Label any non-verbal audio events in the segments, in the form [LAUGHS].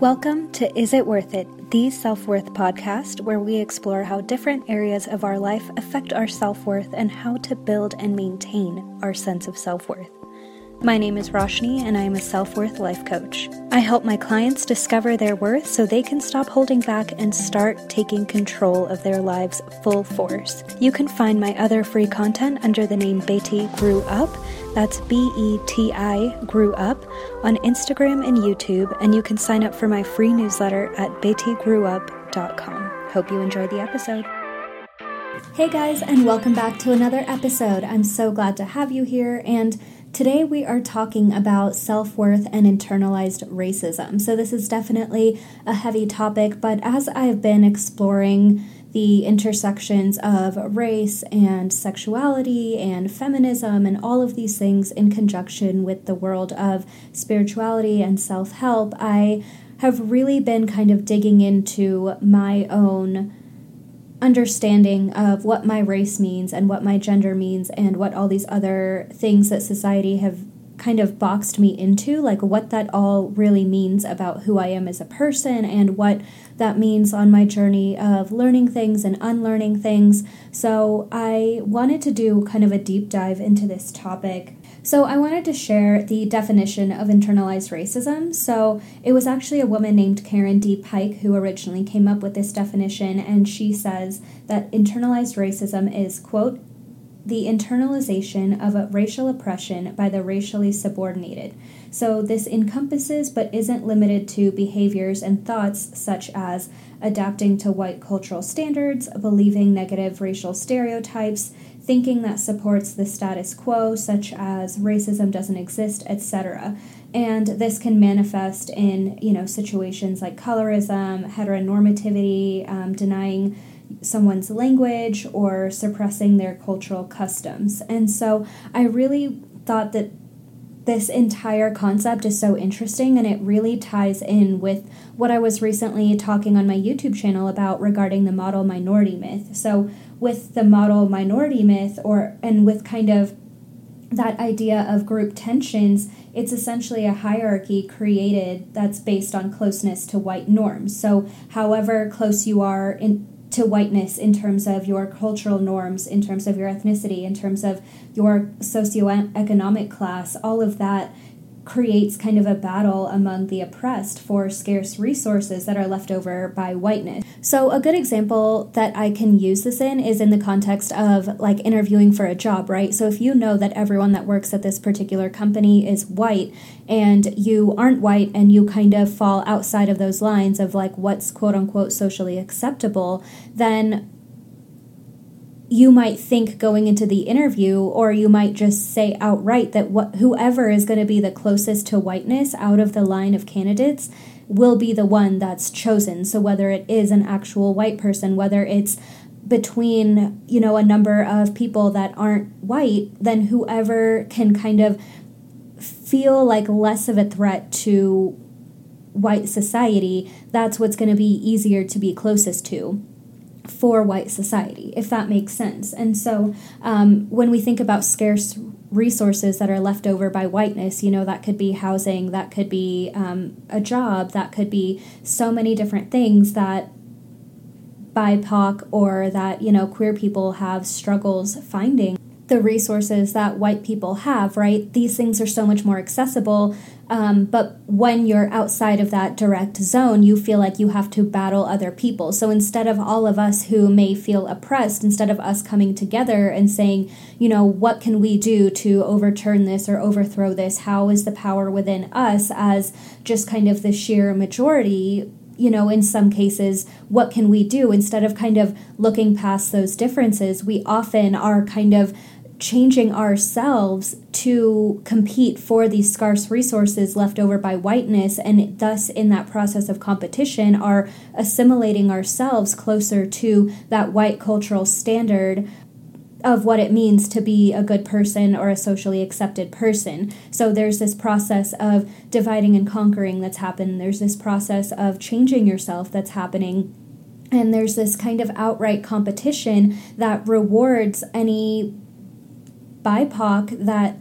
Welcome to Is It Worth It, the self worth podcast, where we explore how different areas of our life affect our self worth and how to build and maintain our sense of self worth. My name is Roshni, and I am a self worth life coach. I help my clients discover their worth so they can stop holding back and start taking control of their lives full force. You can find my other free content under the name Beti Grew Up. That's B E T I Grew Up on Instagram and YouTube, and you can sign up for my free newsletter at betigrewup.com. Hope you enjoy the episode. Hey guys, and welcome back to another episode. I'm so glad to have you here and Today, we are talking about self worth and internalized racism. So, this is definitely a heavy topic, but as I've been exploring the intersections of race and sexuality and feminism and all of these things in conjunction with the world of spirituality and self help, I have really been kind of digging into my own understanding of what my race means and what my gender means and what all these other things that society have kind of boxed me into, like what that all really means about who I am as a person and what that means on my journey of learning things and unlearning things. So, I wanted to do kind of a deep dive into this topic so, I wanted to share the definition of internalized racism. So, it was actually a woman named Karen D. Pyke who originally came up with this definition, and she says that internalized racism is, quote, the internalization of a racial oppression by the racially subordinated. So, this encompasses but isn't limited to behaviors and thoughts such as adapting to white cultural standards, believing negative racial stereotypes, thinking that supports the status quo, such as racism doesn't exist, etc. And this can manifest in, you know, situations like colorism, heteronormativity, um, denying someone's language, or suppressing their cultural customs. And so I really thought that this entire concept is so interesting and it really ties in with what I was recently talking on my YouTube channel about regarding the model minority myth. So, with the model minority myth or and with kind of that idea of group tensions, it's essentially a hierarchy created that's based on closeness to white norms. So, however close you are in, to whiteness in terms of your cultural norms, in terms of your ethnicity, in terms of your socioeconomic class, all of that creates kind of a battle among the oppressed for scarce resources that are left over by whiteness. So, a good example that I can use this in is in the context of like interviewing for a job, right? So, if you know that everyone that works at this particular company is white and you aren't white and you kind of fall outside of those lines of like what's quote unquote socially acceptable, then you might think going into the interview, or you might just say outright that what, whoever is going to be the closest to whiteness out of the line of candidates will be the one that's chosen. So whether it is an actual white person, whether it's between you know a number of people that aren't white, then whoever can kind of feel like less of a threat to white society, that's what's going to be easier to be closest to for white society, if that makes sense. And so um, when we think about scarce resources that are left over by whiteness, you know, that could be housing, that could be um, a job, that could be so many different things that BIPOC or that, you know, queer people have struggles finding the resources that white people have, right? These things are so much more accessible. Um, but when you're outside of that direct zone, you feel like you have to battle other people. So instead of all of us who may feel oppressed, instead of us coming together and saying, you know, what can we do to overturn this or overthrow this? How is the power within us as just kind of the sheer majority? you know, in some cases, what can we do? Instead of kind of looking past those differences, we often are kind of changing ourselves to compete for these scarce resources left over by whiteness and thus in that process of competition are assimilating ourselves closer to that white cultural standard of what it means to be a good person or a socially accepted person. So there's this process of dividing and conquering that's happened. There's this process of changing yourself that's happening. And there's this kind of outright competition that rewards any BIPOC that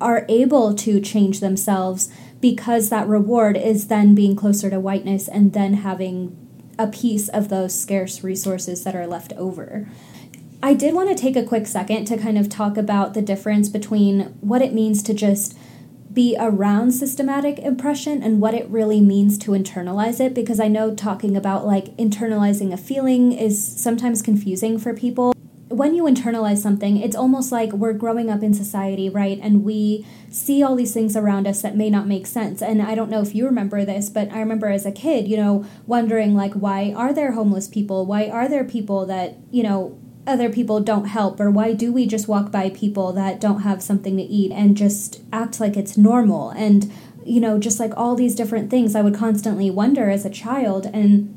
are able to change themselves because that reward is then being closer to whiteness and then having a piece of those scarce resources that are left over. I did want to take a quick second to kind of talk about the difference between what it means to just be around systematic oppression and what it really means to internalize it because I know talking about like internalizing a feeling is sometimes confusing for people. When you internalize something, it's almost like we're growing up in society, right? And we see all these things around us that may not make sense. And I don't know if you remember this, but I remember as a kid, you know, wondering like, why are there homeless people? Why are there people that, you know, other people don't help or why do we just walk by people that don't have something to eat and just act like it's normal and you know just like all these different things i would constantly wonder as a child and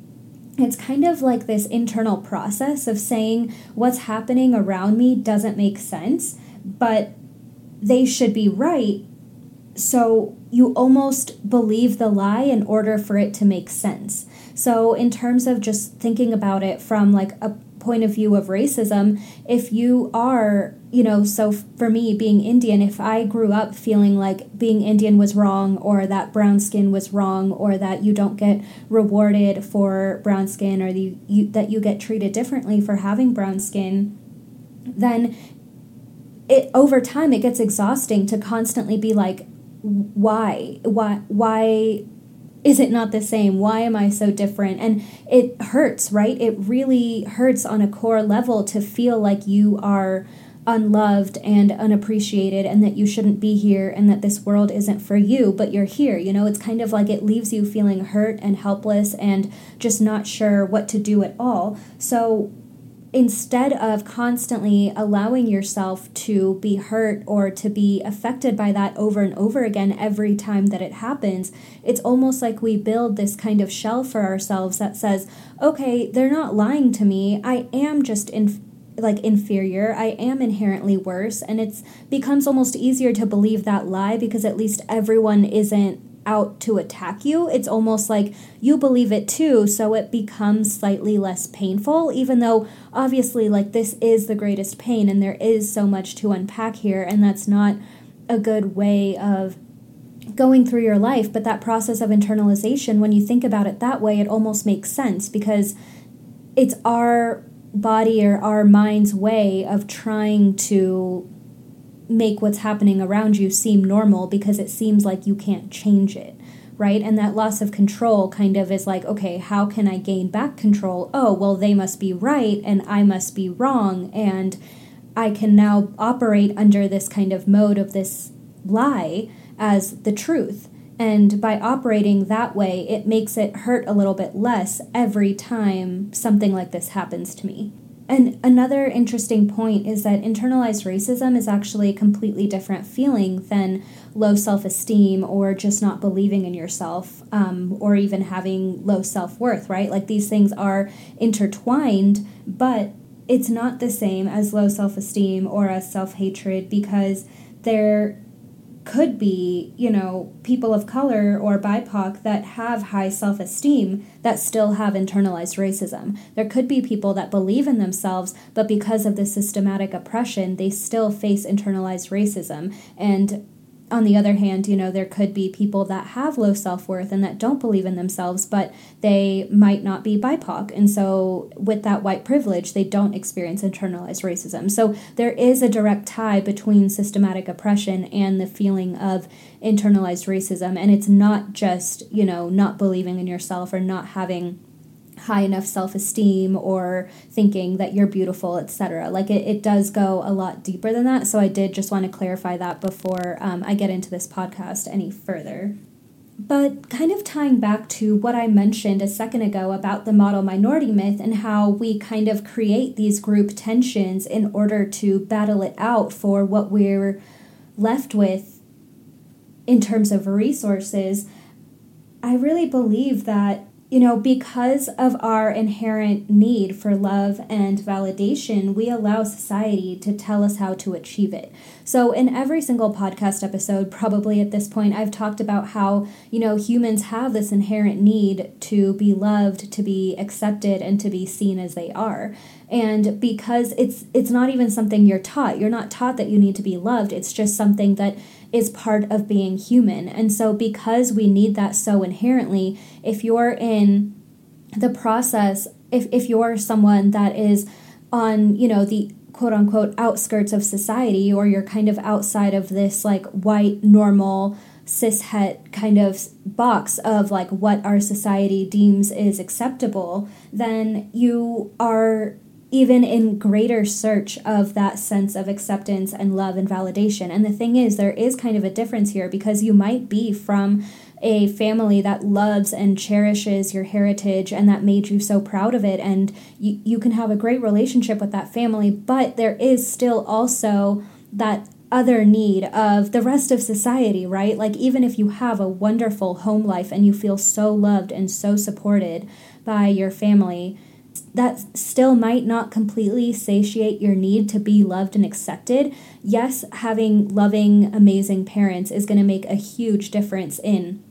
it's kind of like this internal process of saying what's happening around me doesn't make sense but they should be right. So you almost believe the lie in order for it to make sense. So in terms of just thinking about it from like a point of view of racism, if you are, you know, so for me being Indian, if I grew up feeling like being Indian was wrong or that brown skin was wrong or that you don't get rewarded for brown skin or the, you, that you get treated differently for having brown skin, then it over time it gets exhausting to constantly be like why why why is it not the same? Why am I so different? And it hurts, right? It really hurts on a core level to feel like you are unloved and unappreciated and that you shouldn't be here and that this world isn't for you, but you're here. You know, it's kind of like it leaves you feeling hurt and helpless and just not sure what to do at all. So instead of constantly allowing yourself to be hurt or to be affected by that over and over again every time that it happens, it's almost like we build this kind of shell for ourselves that says, okay, they're not lying to me. I am just in like inferior i am inherently worse and it's becomes almost easier to believe that lie because at least everyone isn't out to attack you. It's almost like you believe it too, so it becomes slightly less painful, even though obviously, like, this is the greatest pain and there is so much to unpack here, and that's not a good way of going through your life. But that process of internalization, when you think about it that way, it almost makes sense because it's our body or our mind's way of trying to make what's happening around you seem normal because it seems like you can't change it right? And that loss of control kind of is like, okay, how can I gain back control? Oh, well, they must be right and I must be wrong. And I can now operate under this kind of mode of this lie as the truth. And by operating that way, it makes it hurt a little bit less every time something like this happens to me. And another interesting point is that internalized racism is actually a completely different feeling than low self esteem or just not believing in yourself um, or even having low self worth, right? Like these things are intertwined, but it's not the same as low self esteem or as self hatred because they're could be, you know, people of color or BIPOC that have high self esteem that still have internalized racism. There could be people that believe in themselves, but because of the systematic oppression, they still face internalized racism. And on the other hand, you know, there could be people that have low self worth and that don't believe in themselves, but they might not be BIPOC. And so, with that white privilege, they don't experience internalized racism. So, there is a direct tie between systematic oppression and the feeling of internalized racism. And it's not just, you know, not believing in yourself or not having high enough self-esteem or thinking that you're beautiful etc like it, it does go a lot deeper than that. So i did just want to clarify that before um, i get into this podcast any further. But kind of tying back to what I mentioned a second ago about the model minority myth and how we kind of create these group tensions in order to battle it out for what we're left with in terms of resources, I really believe that you know, because of our inherent need for love and validation, we allow society to tell us how to achieve it. So, in every single podcast episode, probably at this point, I've talked about how, you know, humans have this inherent need to be loved, to be accepted, and to be seen as they are. And because it's it's not even something you're taught. You're not taught that you need to be loved. It's just something that is part of being human. And so, because we need that so inherently, if you're in the process, if, if you're someone that is on, you know, the quote unquote outskirts of society, or you're kind of outside of this like white, normal, cishet kind of box of like what our society deems is acceptable, then you are even in greater search of that sense of acceptance and love and validation. And the thing is, there is kind of a difference here because you might be from a family that loves and cherishes your heritage and that made you so proud of it. And you, you can have a great relationship with that family, but there is still also that other need of the rest of society, right? Like, even if you have a wonderful home life and you feel so loved and so supported by your family, that still might not completely satiate your need to be loved and accepted. Yes, having loving, amazing parents is going to make a huge difference in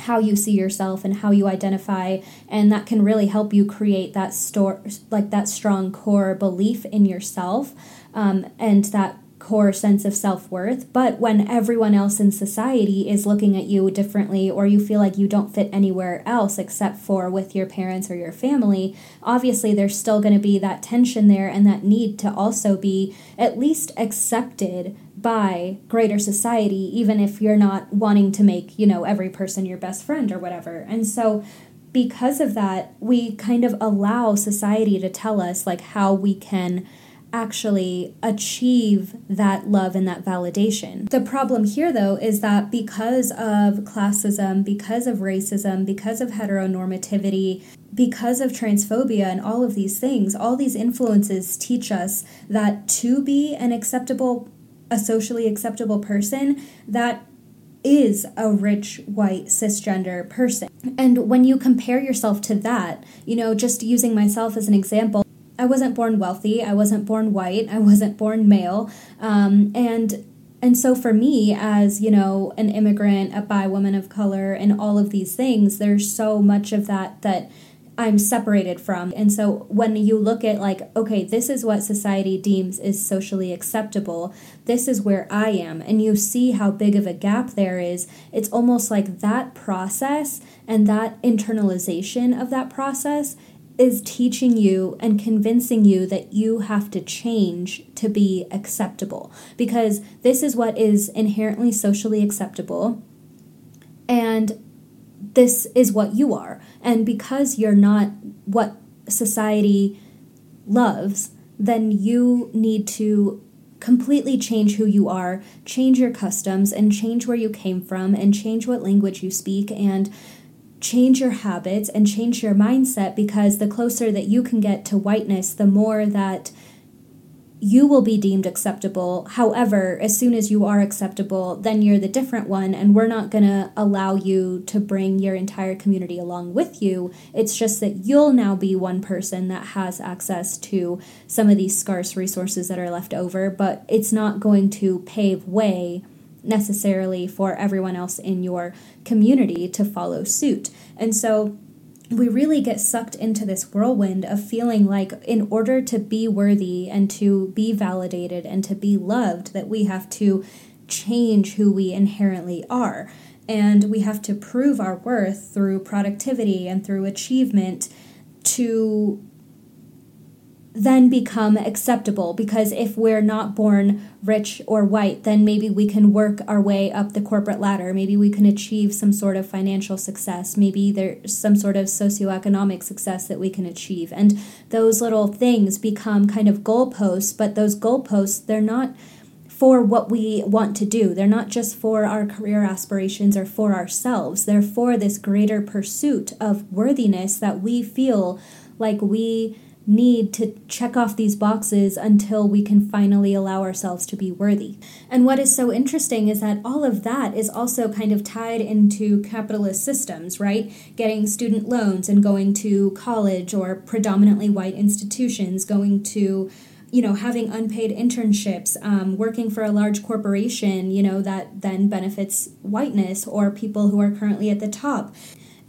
how you see yourself and how you identify and that can really help you create that store like that strong core belief in yourself um, and that core sense of self worth. But when everyone else in society is looking at you differently, or you feel like you don't fit anywhere else except for with your parents or your family, obviously there's still going to be that tension there and that need to also be at least accepted by greater society, even if you're not wanting to make, you know, every person your best friend or whatever. And so, because of that, we kind of allow society to tell us like how we can actually achieve that love and that validation. The problem here, though, is that because of classism, because of racism, because of heteronormativity, because of transphobia and all of these things, all these influences teach us that to be an acceptable, a socially acceptable person, that is a rich white cisgender person. And when you compare yourself to that, you know, just using myself as an example, I wasn't born wealthy. I wasn't born white. I wasn't born male. Um, and and so for me as you know an immigrant a bi woman of color and all of these things there's so much of that that i'm separated from and so when you look at like okay this is what society deems is socially acceptable this is where i am and you see how big of a gap there is it's almost like that process and that internalization of that process is teaching you and convincing you that you have to change to be acceptable. Because this is what is inherently socially acceptable and this is what you are. And because you're not what society loves then you need to completely change who you are, change your customs, and change where you came from, and change what language you speak, and change your habits and change your mindset because the closer that you can get to whiteness, the more that you will be deemed acceptable. However, as soon as you are acceptable, then you're the different one, and we're not going to allow you to bring your entire community along with you. It's just that you'll now be one person that has access to some of these scarce resources that are left over, but it's not going to pave way necessarily for everyone else in your community to follow suit. And so we really get sucked into this whirlwind of feeling like in order to be worthy and to be validated and to be loved that we have to change who we inherently are and we have to prove our worth through productivity and through achievement to then become acceptable because if we're not born rich or white, then maybe we can work our way up the corporate ladder. Maybe we can achieve some sort of financial success. Maybe there's some sort of socioeconomic success that we can achieve. And those little things become kind of goalposts, but those goalposts, they're not for what we want to do. They're not just for our career aspirations or for ourselves. They're for this greater pursuit of worthiness that we feel like we need to check off these boxes until we can finally allow ourselves to be worthy. And what is so interesting is that all of that is also kind of tied into capitalist systems, right? Getting student loans and going to college or predominantly white institutions, going to you know having unpaid internships um, working for a large corporation you know that then benefits whiteness or people who are currently at the top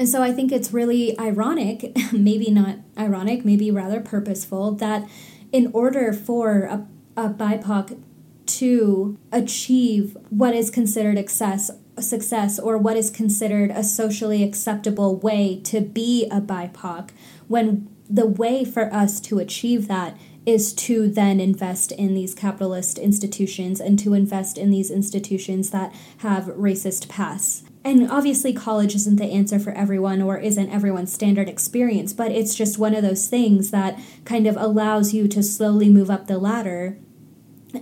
and so I think it's really ironic, [LAUGHS] maybe not ironic, maybe rather purposeful, that in order for a, a BIPOC to achieve what is considered success success or what is considered a socially acceptable way to be a BIPOC when the way for us to achieve that is to then invest in these capitalist institutions and to invest in these institutions that have racist pasts. And obviously, college isn't the answer for everyone or isn't everyone's standard experience, but it's just one of those things that kind of allows you to slowly move up the ladder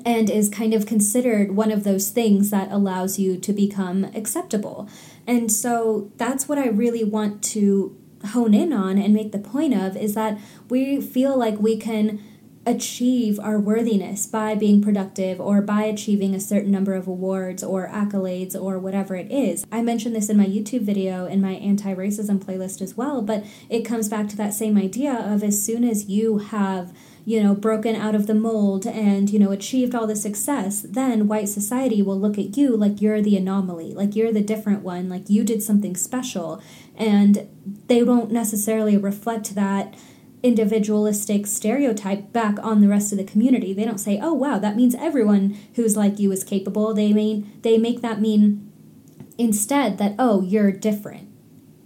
and is kind of considered one of those things that allows you to become acceptable. And so that's what I really want to hone in on and make the point of is that we feel like we can achieve our worthiness by being productive or by achieving a certain number of awards or accolades or whatever it is. I mentioned this in my YouTube video in my anti racism playlist as well, but it comes back to that same idea of as soon as you have you know, broken out of the mold and, you know, achieved all the success, then white society will look at you like you're the anomaly, like you're the different one, like you did something special. And they won't necessarily reflect that individualistic stereotype back on the rest of the community. They don't say, "Oh wow, that means everyone who's like you is capable." They mean they make that mean instead that, "Oh, you're different."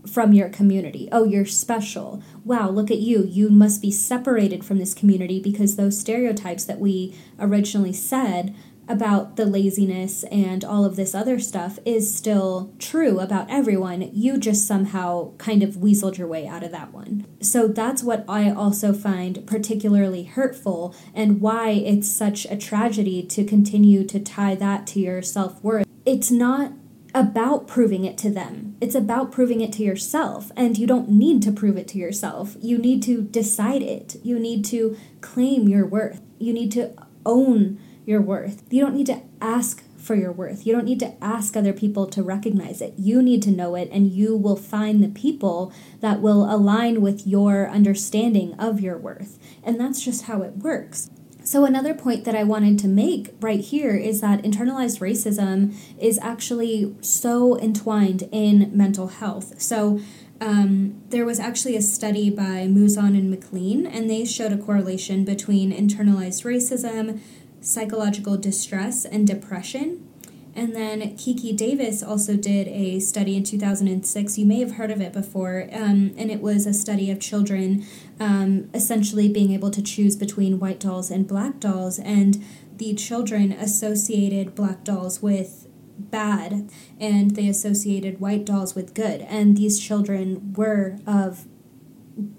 from your community. Oh, you're special. Wow, look at you. You must be separated from this community because those stereotypes that we originally said about the laziness and all of this other stuff is still true about everyone. You just somehow kind of weaseled your way out of that one. So that's what I also find particularly hurtful and why it's such a tragedy to continue to tie that to your self worth. It's not about proving it to them. It's about proving it to yourself. And you don't need to prove it to yourself. You need to decide it. You need to claim your worth. You need to own your worth. You don't need to ask for your worth. You don't need to ask other people to recognize it. You need to know it, and you will find the people that will align with your understanding of your worth. And that's just how it works. So, another point that I wanted to make right here is that internalized racism is actually so entwined in mental health. So, um, there was actually a study by Mouzon and McLean, and they showed a correlation between internalized racism, psychological distress, and depression. And then Kiri Davis also did a study in 2006. You may have heard of it before. Um, and it was a study of children um, essentially being able to choose between white dolls and black dolls. And the children associated black dolls with bad and they associated white dolls with good. And these children were of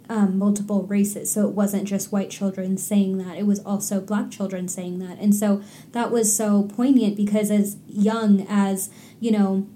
um, multiple races. So it wasn't just white children saying that, it was also black children saying that. And so that was so poignant because as young as, you know,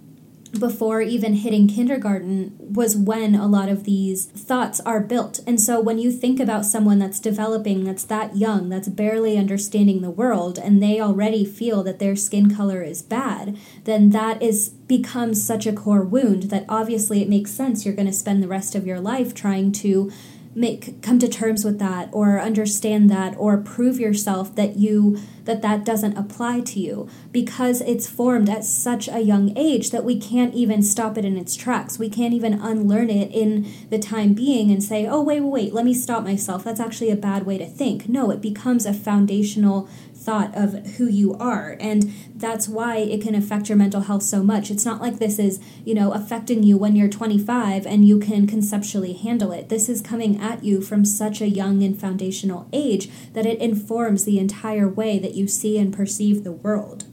before even hitting kindergarten was when a lot of these thoughts are built. And so when you think about someone that's developing, that's that young, that's barely understanding the world, and they already feel that their skin color is bad, then that is becomes such a core wound that obviously it makes sense you're going to spend the rest of your life trying to make come to terms with that or understand that or prove yourself that you that that doesn't apply to you. Because it's formed at such a young age that we can't even stop it in its tracks. We can't even unlearn it in the time being and say oh wait wait wait let me stop myself. That's actually a bad way to think. No it becomes a foundational thought of who you are. And that's why it can affect your mental health so much. It's not like this is, you know, affecting you when you're 25 and you can conceptually handle it. This is coming at you from such a young and foundational age that it informs the entire way that you see and perceive the world.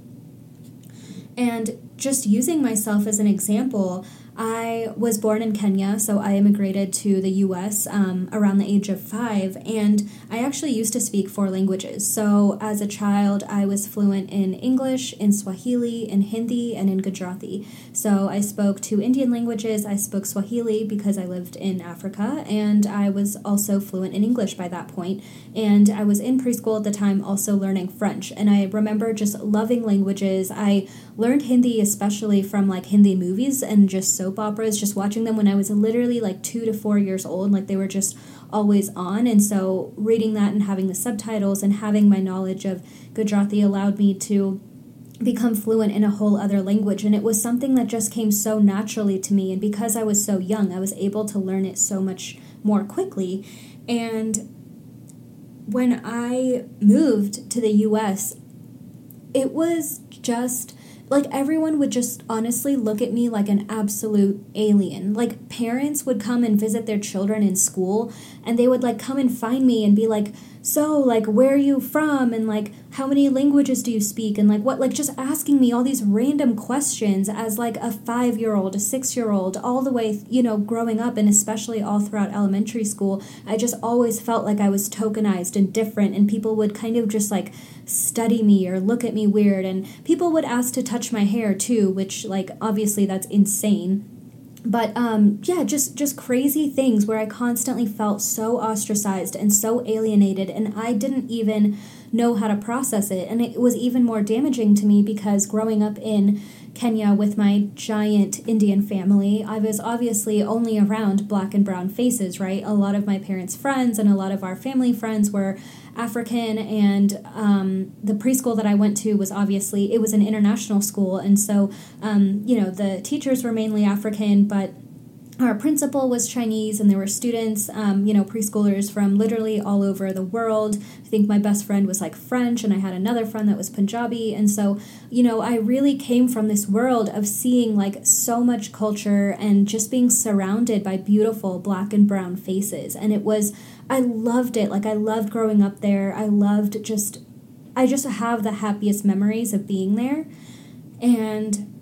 And just using myself as an example, I was born in Kenya, so I immigrated to the US um, around the age of five, and I actually used to speak four languages. So as a child, I was fluent in English, in Swahili, in Hindi, and in Gujarati. So I spoke two Indian languages. I spoke Swahili because I lived in Africa, and I was also fluent in English by that point. And I was in preschool at the time also learning French, and I remember just loving languages. I learned Hindi especially from like Hindi movies and just soap operas, just watching them when I was literally like two to four years old. Like they were just always on. And so reading that and having the subtitles and having my knowledge of Gujarati allowed me to become fluent in a whole other language and it was something that just came so naturally to me and because I was so young I was able to learn it so much more quickly and when I moved to the US it was just like everyone would just honestly look at me like an absolute alien. Like parents would come and visit their children in school and they would like come and find me and be like, "So, like where are you from?" and like how many languages do you speak and like what like just asking me all these random questions as like a 5-year-old, a 6-year-old, all the way, you know, growing up and especially all throughout elementary school. I just always felt like I was tokenized and different and people would kind of just like study me or look at me weird and people would ask to touch my hair too which like obviously that's insane but um yeah just just crazy things where i constantly felt so ostracized and so alienated and i didn't even know how to process it and it was even more damaging to me because growing up in Kenya with my giant Indian family, I was obviously only around black and brown faces, right? A lot of my parents' friends and a lot of our family friends were African, and um, the preschool that I went to was obviously it was an international school, and so um, you know the teachers were mainly African, but our principal was Chinese, and there were students, um, you know, preschoolers from literally all over the world. I think my best friend was like French, and I had another friend that was Punjabi. And so, you know, I really came from this world of seeing like so much culture and just being surrounded by beautiful black and brown faces. And it was, I loved it. Like, I loved growing up there. I loved just, I just have the happiest memories of being there. And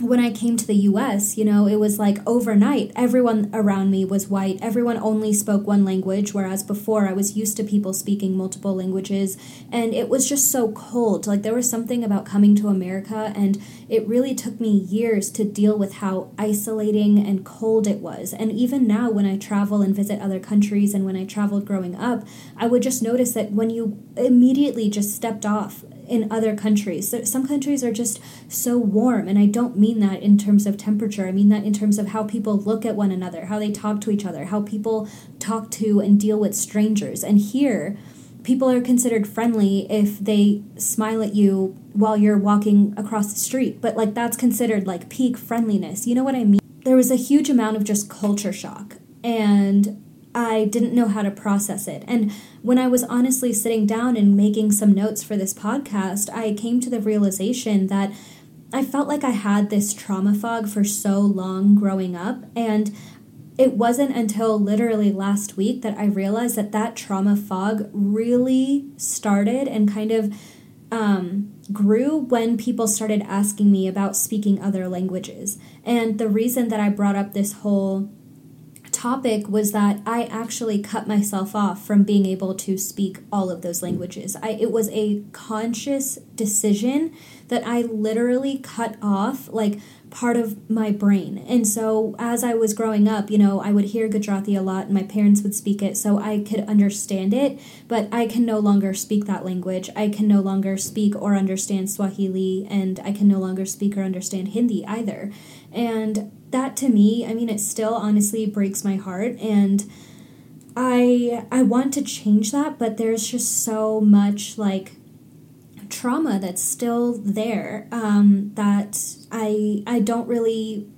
when I came to the US, you know, it was like overnight, everyone around me was white. Everyone only spoke one language, whereas before I was used to people speaking multiple languages. And it was just so cold. Like there was something about coming to America, and it really took me years to deal with how isolating and cold it was. And even now, when I travel and visit other countries and when I traveled growing up, I would just notice that when you immediately just stepped off in other countries. Some countries are just so warm, and I don't mean that in terms of temperature. I mean that in terms of how people look at one another, how they talk to each other, how people talk to and deal with strangers. And here, people are considered friendly if they smile at you while you're walking across the street, but like that's considered like peak friendliness. You know what I mean? There was a huge amount of just culture shock. And I didn't know how to process it. And when I was honestly sitting down and making some notes for this podcast, I came to the realization that I felt like I had this trauma fog for so long growing up. And it wasn't until literally last week that I realized that that trauma fog really started and kind of um, grew when people started asking me about speaking other languages. And the reason that I brought up this whole topic was that I actually cut myself off from being able to speak all of those languages. I, it was a conscious decision that I literally cut off like part of my brain. And so as I was growing up, you know, I would hear Gujarati a lot and my parents would speak it so I could understand it, but I can no longer speak that language. I can no longer speak or understand Swahili and I can no longer speak or understand Hindi either. And that to me, I mean, it still honestly breaks my heart and I I want to change that, but there's just so much like trauma that's still there um, that I I don't really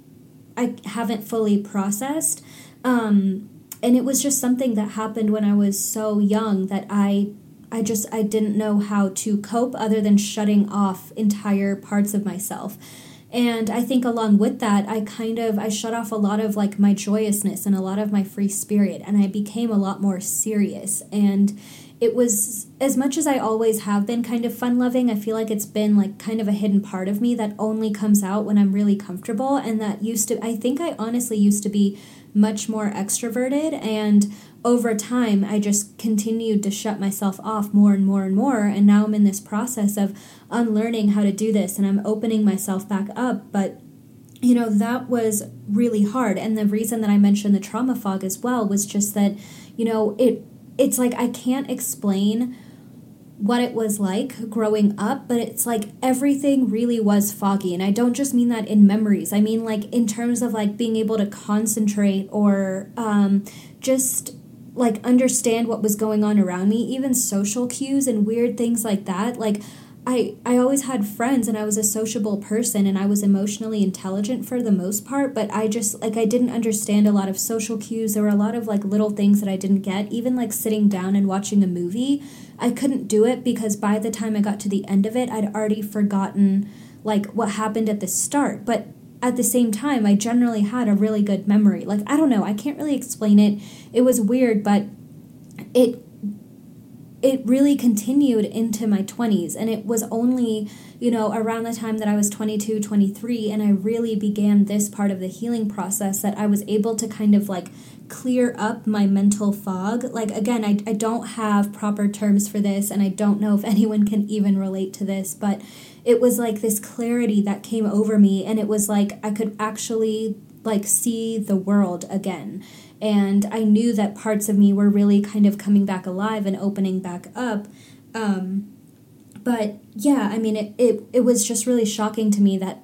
I haven't fully processed. Um, and it was just something that happened when I was so young that I I just I didn't know how to cope other than shutting off entire parts of myself and i think along with that i kind of i shut off a lot of like my joyousness and a lot of my free spirit and i became a lot more serious. And it was as much as i always have been kind of fun loving i feel like it's been like kind of a hidden part of me that only comes out when i'm really comfortable and that used to i think i honestly used to be much more extroverted and over time i just continued to shut myself off more and more and more and now i'm in this process of unlearning how to do this and i'm opening myself back up but you know that was really hard and the reason that i mentioned the trauma fog as well was just that you know it it's like i can't explain what it was like growing up, but it's like everything really was foggy. And I don't just mean that in memories, I mean like in terms of like being able to concentrate or um, just like understand what was going on around me, even social cues and weird things like that. Like, I, I always had friends and I was a sociable person and I was emotionally intelligent for the most part, but I just like I didn't understand a lot of social cues. There were a lot of like little things that I didn't get. Even like sitting down and watching a movie, I couldn't do it because by the time I got to the end of it, I'd already forgotten like what happened at the start. But at the same time, I generally had a really good memory. Like I don't know, I can't really explain it. It was weird, but it it really continued into my 20s and it was only you know around the time that i was 22 23 and i really began this part of the healing process that i was able to kind of like clear up my mental fog. Like again I, I don't have proper terms for this and i don't know if [LAUGHS] anyone can even relate to this but it was like this clarity that came over me and it was like i could actually like see the world again and I knew that parts of me were really kind of coming back alive and opening back up. Um, but yeah, I mean, it, it, it was just really shocking to me that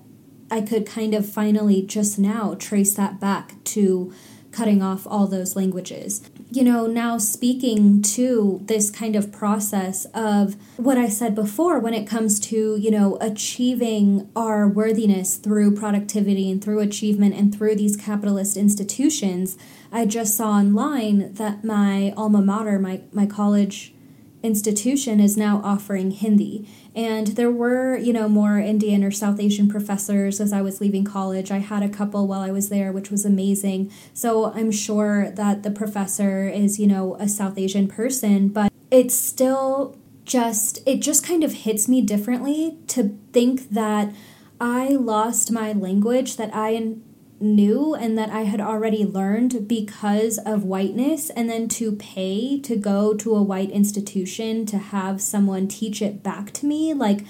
I could kind of finally just now trace that back to cutting off all those languages. You know, now speaking to this kind of process of what I said before when it comes to, you know, achieving our worthiness through productivity and through achievement and through these capitalist institutions, I just saw online that my alma mater, my, my college institution, is now offering Hindi. And there were, you know, more Indian or South Asian professors as I was leaving college. I had a couple while I was there, which was amazing. So I'm sure that the professor is, you know, a South Asian person, but it's still just, it just kind of hits me differently to think that I lost my language that I knew and that I had already learned because of whiteness, and then to pay to go to a white institution to have someone teach it back to me, like,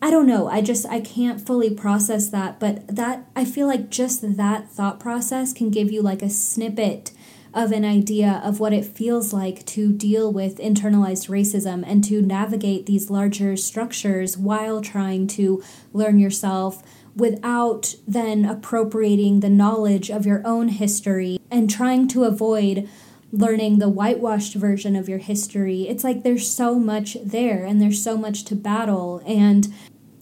I don't know. I just, I can't fully process that. But that, I feel like just that thought process can give you like a snippet of an idea of what it feels like to deal with internalized racism and to navigate these larger structures while trying to learn yourself without then appropriating the knowledge of your own history and trying to avoid learning the whitewashed version of your history. It's like there's so much there and there's so much to battle, and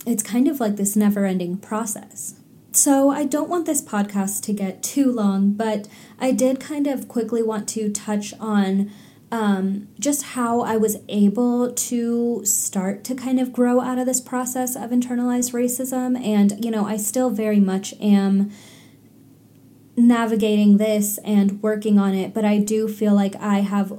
it's kind of like this never ending process. So, I don't want this podcast to get too long, but I did kind of quickly want to touch on um, just how I was able to start to kind of grow out of this process of internalized racism. And, you know, I still very much am navigating this and working on it, but I do feel like I have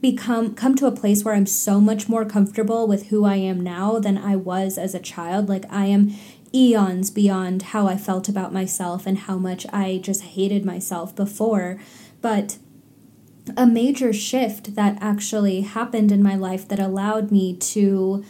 become come to a place where I'm so much more comfortable with who I am now than I was as a child. Like I am eons beyond how I felt about myself and how much I just hated myself before. But a major shift that actually happened in my life that allowed me to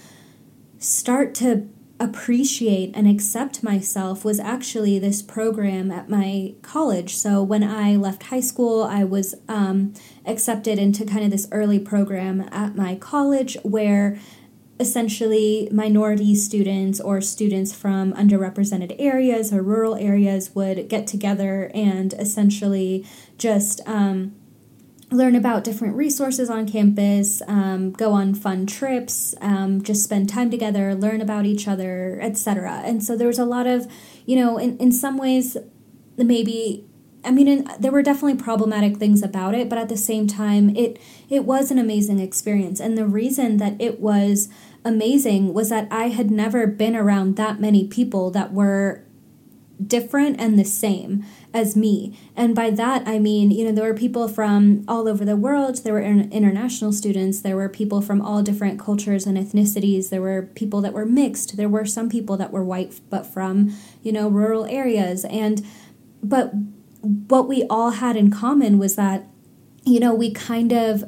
start to appreciate and accept myself was actually this program at my college. So when I left high school, I was um, accepted into kind of this early program at my college where essentially minority students or students from underrepresented areas or rural areas would get together and essentially just um, learn about different resources on campus, um, go on fun trips, um, just spend time together, learn about each other, etc. And so there was a lot of, you know, in, in some ways, maybe. I mean, there were definitely problematic things about it, but at the same time, it it was an amazing experience. And the reason that it was amazing was that I had never been around that many people that were different and the same as me. And by that, I mean, you know, there were people from all over the world, there were international students, there were people from all different cultures and ethnicities, there were people that were mixed, there were some people that were white but from, you know, rural areas. And, but what we all had in common was that, you know, we kind of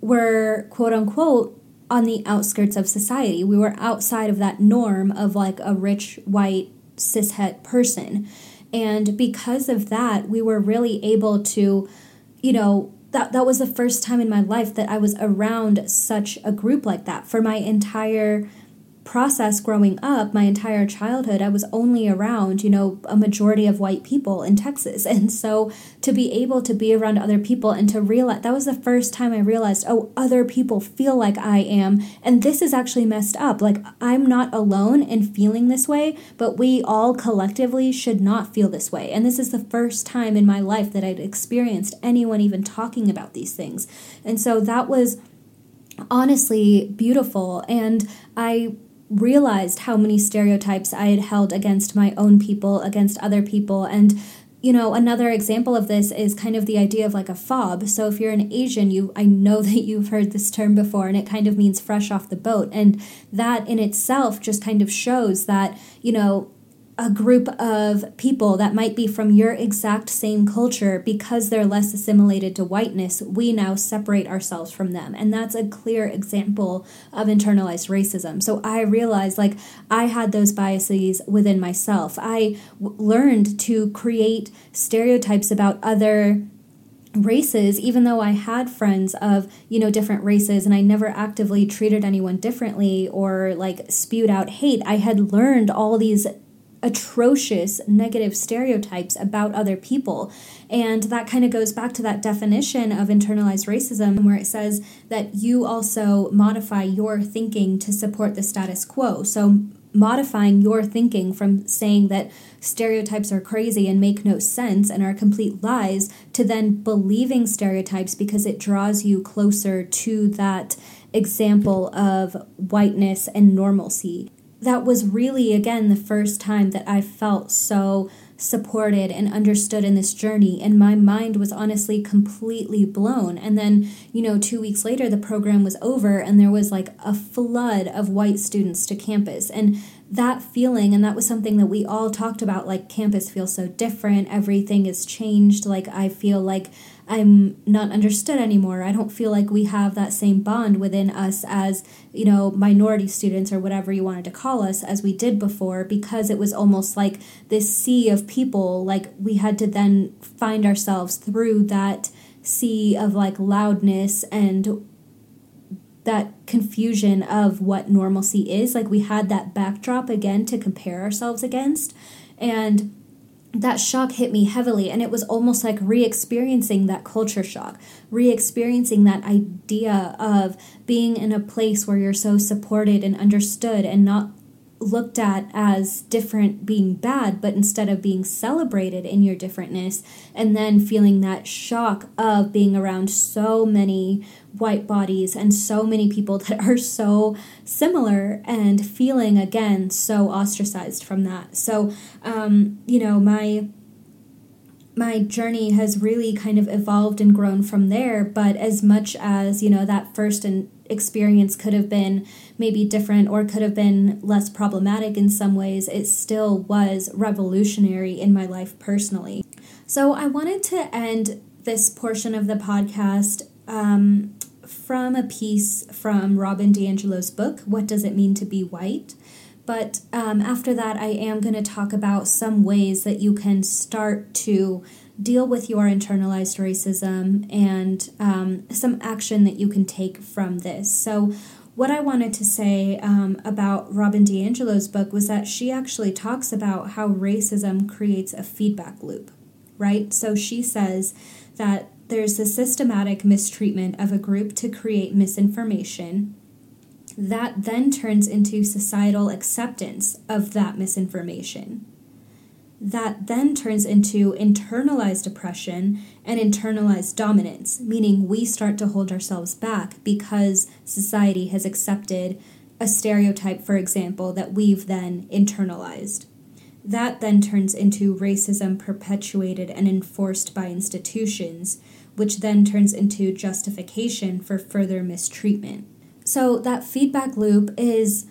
were quote unquote on the outskirts of society. We were outside of that norm of like a rich white cishet person. And because of that, we were really able to, you know, that, that was the first time in my life that I was around such a group like that for my entire process growing up my entire childhood i was only around you know a majority of white people in texas. [LAUGHS] And so to be able to be around other people and to realize that was the first time i realized oh other people feel like i am. And this is actually messed up. Like i'm not alone in feeling this way but we all collectively should not feel this way. And this is the first time in my life that i'd experienced anyone even talking about these things. And so that was honestly beautiful. And i realized how many stereotypes I had held against my own people, against other people. And, you know, another example of this is kind of the idea of like a fob. So if you're an Asian, you I know [LAUGHS] that you've heard this term before and it kind of means fresh off the boat. And that in itself just kind of shows that, you know, a group of people that might be from your exact same culture because they're less assimilated to whiteness, we now separate ourselves from them. And that's a clear example of internalized racism. So I realized like I had those biases within myself. I w- learned to create stereotypes about other races even though i had friends of you know different races and i never actively treated anyone differently or like spewed out hate i had learned all these atrocious negative stereotypes about other people. And that kind of goes back to that definition of internalized racism, where it says that you also modify your thinking to support the status quo. So, modifying your thinking from saying that stereotypes are crazy and make no sense and are complete lies to then believing stereotypes because it draws you closer to that example of whiteness and normalcy that was really, again, the first time that I felt so supported and understood in this journey. And my mind was honestly completely blown. And then, you know, two weeks later, the program was over and there was like a flood of white students to campus. And that feeling, and that was something that we all talked about like, campus feels so different, everything is changed. Like, I feel like I'm not understood anymore. I don't feel like we have that same bond within us as, you know, minority students or whatever you wanted to call us as we did before because it was almost like this sea of people. Like we had to then find ourselves through that sea of like loudness and that confusion of what normalcy is. Like we had that backdrop again to compare ourselves against. And that shock hit me heavily and it was almost like re-experiencing that culture shock re-experiencing that idea of being in a place where you're so supported and understood and not looked at as different being bad, but instead of being celebrated in your differentness, and then feeling that shock of being around so many white bodies and so many people [LAUGHS] that are so similar, and feeling again so ostracized from that. So, um, you know, my my journey has really kind of evolved and grown from there but as much as you know that first and experience could have been maybe different or could have been less problematic in some ways, it still was revolutionary in my life personally. So I wanted to end this portion of the podcast um, from a piece from Robin DiAngelo's book, What Does It Mean to Be White? But um, after that, I am going to talk about some ways that you can start to deal with your internalized racism and um, some action that you can take from this. So, what I wanted to say um, about Robin DiAngelo's book was that she actually talks about how racism creates a feedback loop, right? So she says that there's a systematic mistreatment of a group to create misinformation that then turns into societal acceptance of that misinformation that then turns into internalized oppression and internalized dominance, meaning we start to hold ourselves back because society has accepted a stereotype, for example, that we've then internalized. That then turns into racism perpetuated and enforced by institutions, which then turns into justification for further mistreatment. So, that feedback loop is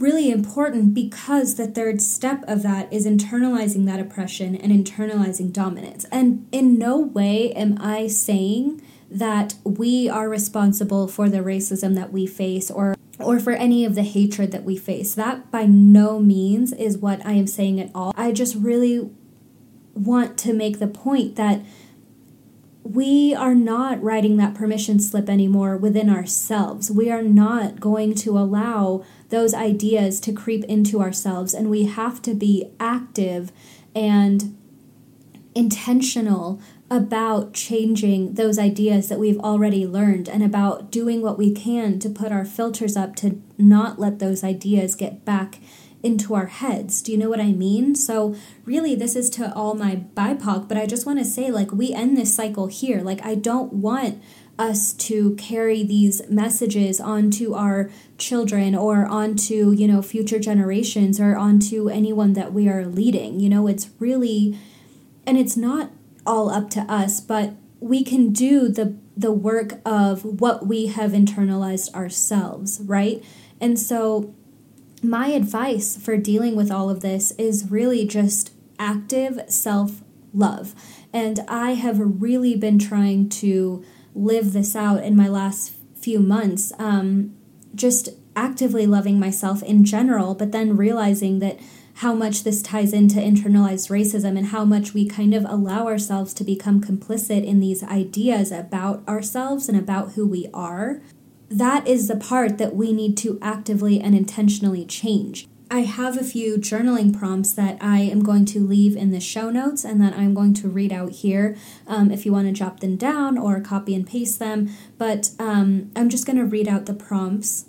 really important because the third step of that is internalizing that oppression and internalizing dominance. And in no way am I saying that we are responsible for the racism that we face or or for any of the hatred that we face. That by no means is what I am saying at all. I just really want to make the point that we are not writing that permission slip anymore within ourselves. We are not going to allow those ideas to creep into ourselves, and we have to be active and intentional about changing those ideas that we've already learned and about doing what we can to put our filters up to not let those ideas get back into our heads. Do you know what I mean? So, really, this is to all my BIPOC, but I just want to say, like, we end this cycle here. Like, I don't want us to carry these messages onto our children or onto, you know, future generations or onto anyone that we are leading. You know, it's really, and it's not all up to us, but we can do the the work of what we have internalized ourselves, right? And so my advice for dealing with all of this is really just active self love. And I have really been trying to live this out in my last few months. Um, just actively loving myself in general, but then realizing that how much this ties into internalized racism and how much we kind of allow ourselves to become complicit in these ideas about ourselves and about who we are that is the part that we need to actively and intentionally change. I have a few journaling prompts that I am going to leave in the show notes and that I'm going to read out here um, if you want to jot them down or copy and paste them. But um, I'm just going to read out the prompts.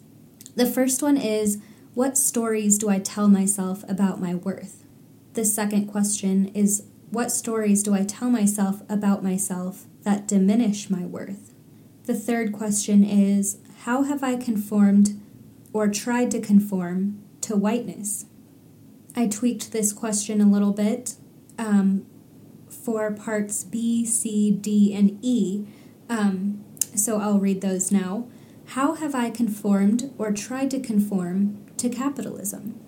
The first one is What stories do I tell myself about my worth? The second question is What stories do I tell myself about myself that diminish my worth? The third question is how have I conformed or tried to conform to whiteness? I tweaked this question a little bit um, for parts B, C, D, and E, um, so I'll read those now. How have I conformed or tried to conform to capitalism?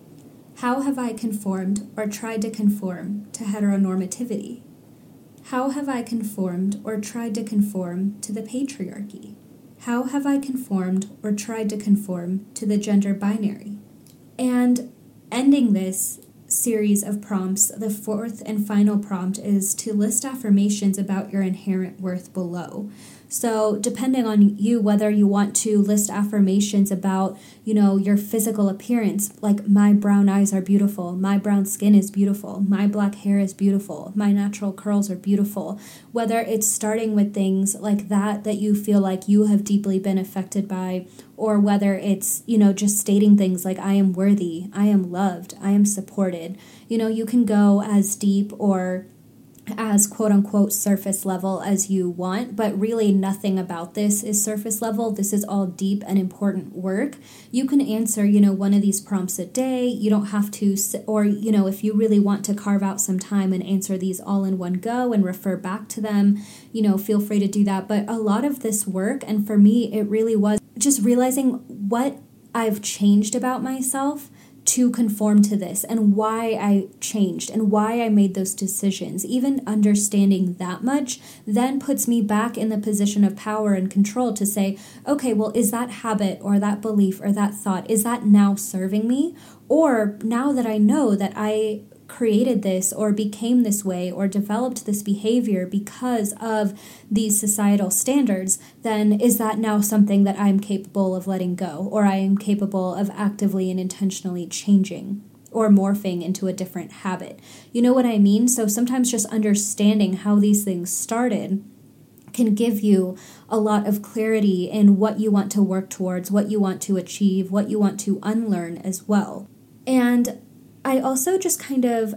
How have I conformed or tried to conform to heteronormativity? How have I conformed or tried to conform to the patriarchy? How have I conformed or tried to conform to the gender binary? And ending this series of prompts, the fourth and final prompt is to list affirmations about your inherent worth below. So, depending on you, whether you want to list affirmations about, you know, your physical appearance, like my brown eyes are beautiful, my brown skin is beautiful, my black hair is beautiful, my natural curls are beautiful, whether it's starting with things like that that you feel like you have deeply been affected by, or whether it's, you know, just stating things like, I am worthy, I am loved, I am supported. You know, you can go as deep or as quote unquote surface level as you want, but really nothing about this is surface level. This is all deep and important work. You can answer, you know, one of these prompts a day. You don't have to, or, you know, if you really want to carve out some time and answer these all in one go and refer back to them, you know, feel free to do that. But a lot of this work, and for me, it really was just realizing what I've changed about myself to conform to this and why I changed and why I made those decisions. Even understanding that much then puts me back in the position of power and control to say, okay, well, is that habit or that belief or that thought, is that now serving me? Or now that I know that I created this or became this way or developed this behavior because of these societal standards, then is that now something that I'm capable of letting go or I am capable of actively and intentionally changing? Or morphing into a different habit. You know what I mean? So sometimes just understanding how these things started can give you a lot of clarity in what you want to work towards, what you want to achieve, what you want to unlearn as well. And I also just kind of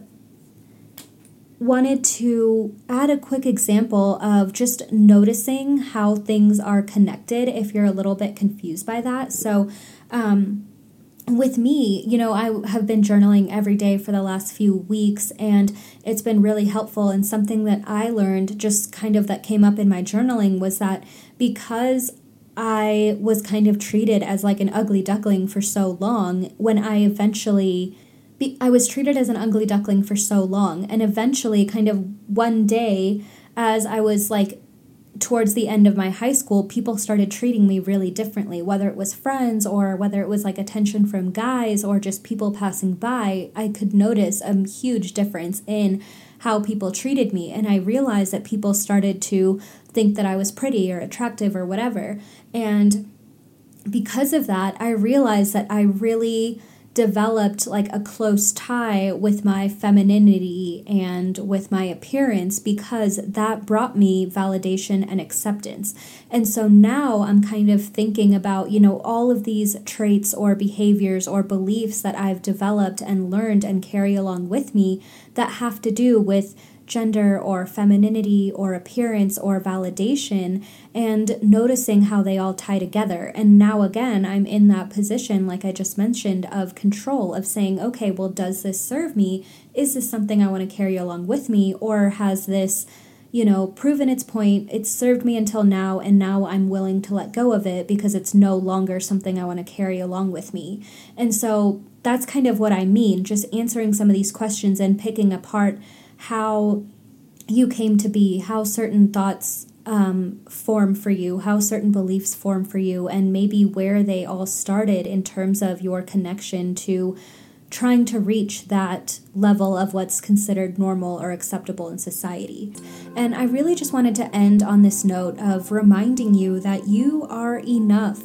wanted to add a quick example of just noticing how things are connected if you're a little bit confused by that. So, um, with me, you know, I have been journaling every day for the last few weeks, and it's been really helpful. And something that I learned, just kind of that came up in my journaling, was that because I was kind of treated as like an ugly duckling for so long, when I eventually be, I was treated as an ugly duckling for so long. And eventually, kind of one day, as I was like towards the end of my high school, people started treating me really differently, whether it was friends or whether it was like attention from guys or just people passing by. I could notice a huge difference in how people treated me. And I realized that people started to think that I was pretty or attractive or whatever. And because of that, I realized that I really developed like a close tie with my femininity and with my appearance because that brought me validation and acceptance. And so now I'm kind of thinking about, you know, all of these traits or behaviors or beliefs that I've developed and learned and carry along with me that have to do with gender or femininity or appearance or validation and noticing how they all tie together. And now, again, I'm in that position, like I just mentioned, of control, of saying, okay, well, does this serve me? Is this something I want to carry along with me? Or has this you know, proven its point. It's served me until now, and now I'm willing to let go of it because it's no longer something I want to carry along with me. And so that's kind of what I mean, just answering some of these questions and picking apart how you came to be, how certain thoughts um, form for you, how certain beliefs form for you, and maybe where they all started in terms of your connection to trying to reach that level of what's considered normal or acceptable in society. And I really just wanted to end on this note of reminding you that you are enough.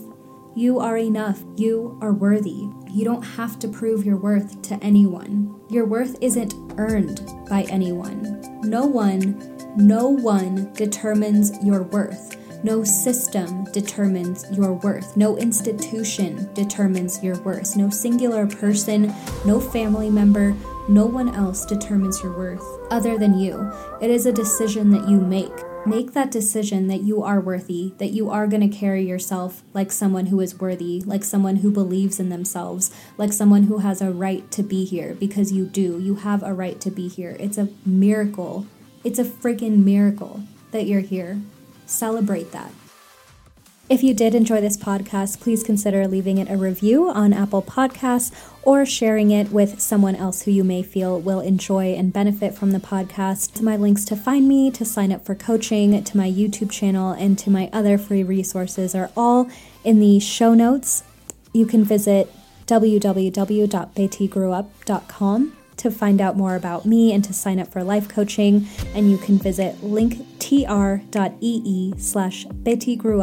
You are enough. You are worthy. You don't have to prove your worth to anyone. Your worth isn't earned by anyone. No one, no one determines your worth. No system determines your worth. No institution determines your worth. No singular person, no family member, no one else determines your worth other than you. It is a decision that you make. Make that decision that you are worthy, that you are going to carry yourself like someone who is worthy, like someone who believes in themselves, like someone who has a right to be here because you do. You have a right to be here. It's a miracle. It's a freaking miracle that you're here. Celebrate that. If you did enjoy this podcast, please consider leaving it a review on Apple Podcasts or sharing it with someone else who you may feel will enjoy and benefit from the podcast. My links to find me, to sign up for coaching, to my YouTube channel, and to my other free resources are all in the show notes. You can visit www.bettygrewup.com to find out more about me and to sign up for life coaching. And you can visit linktr.ee slash bettygrew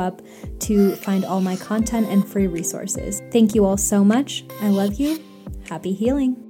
to find all my content and free resources. Thank you all so much. I love you. Happy healing.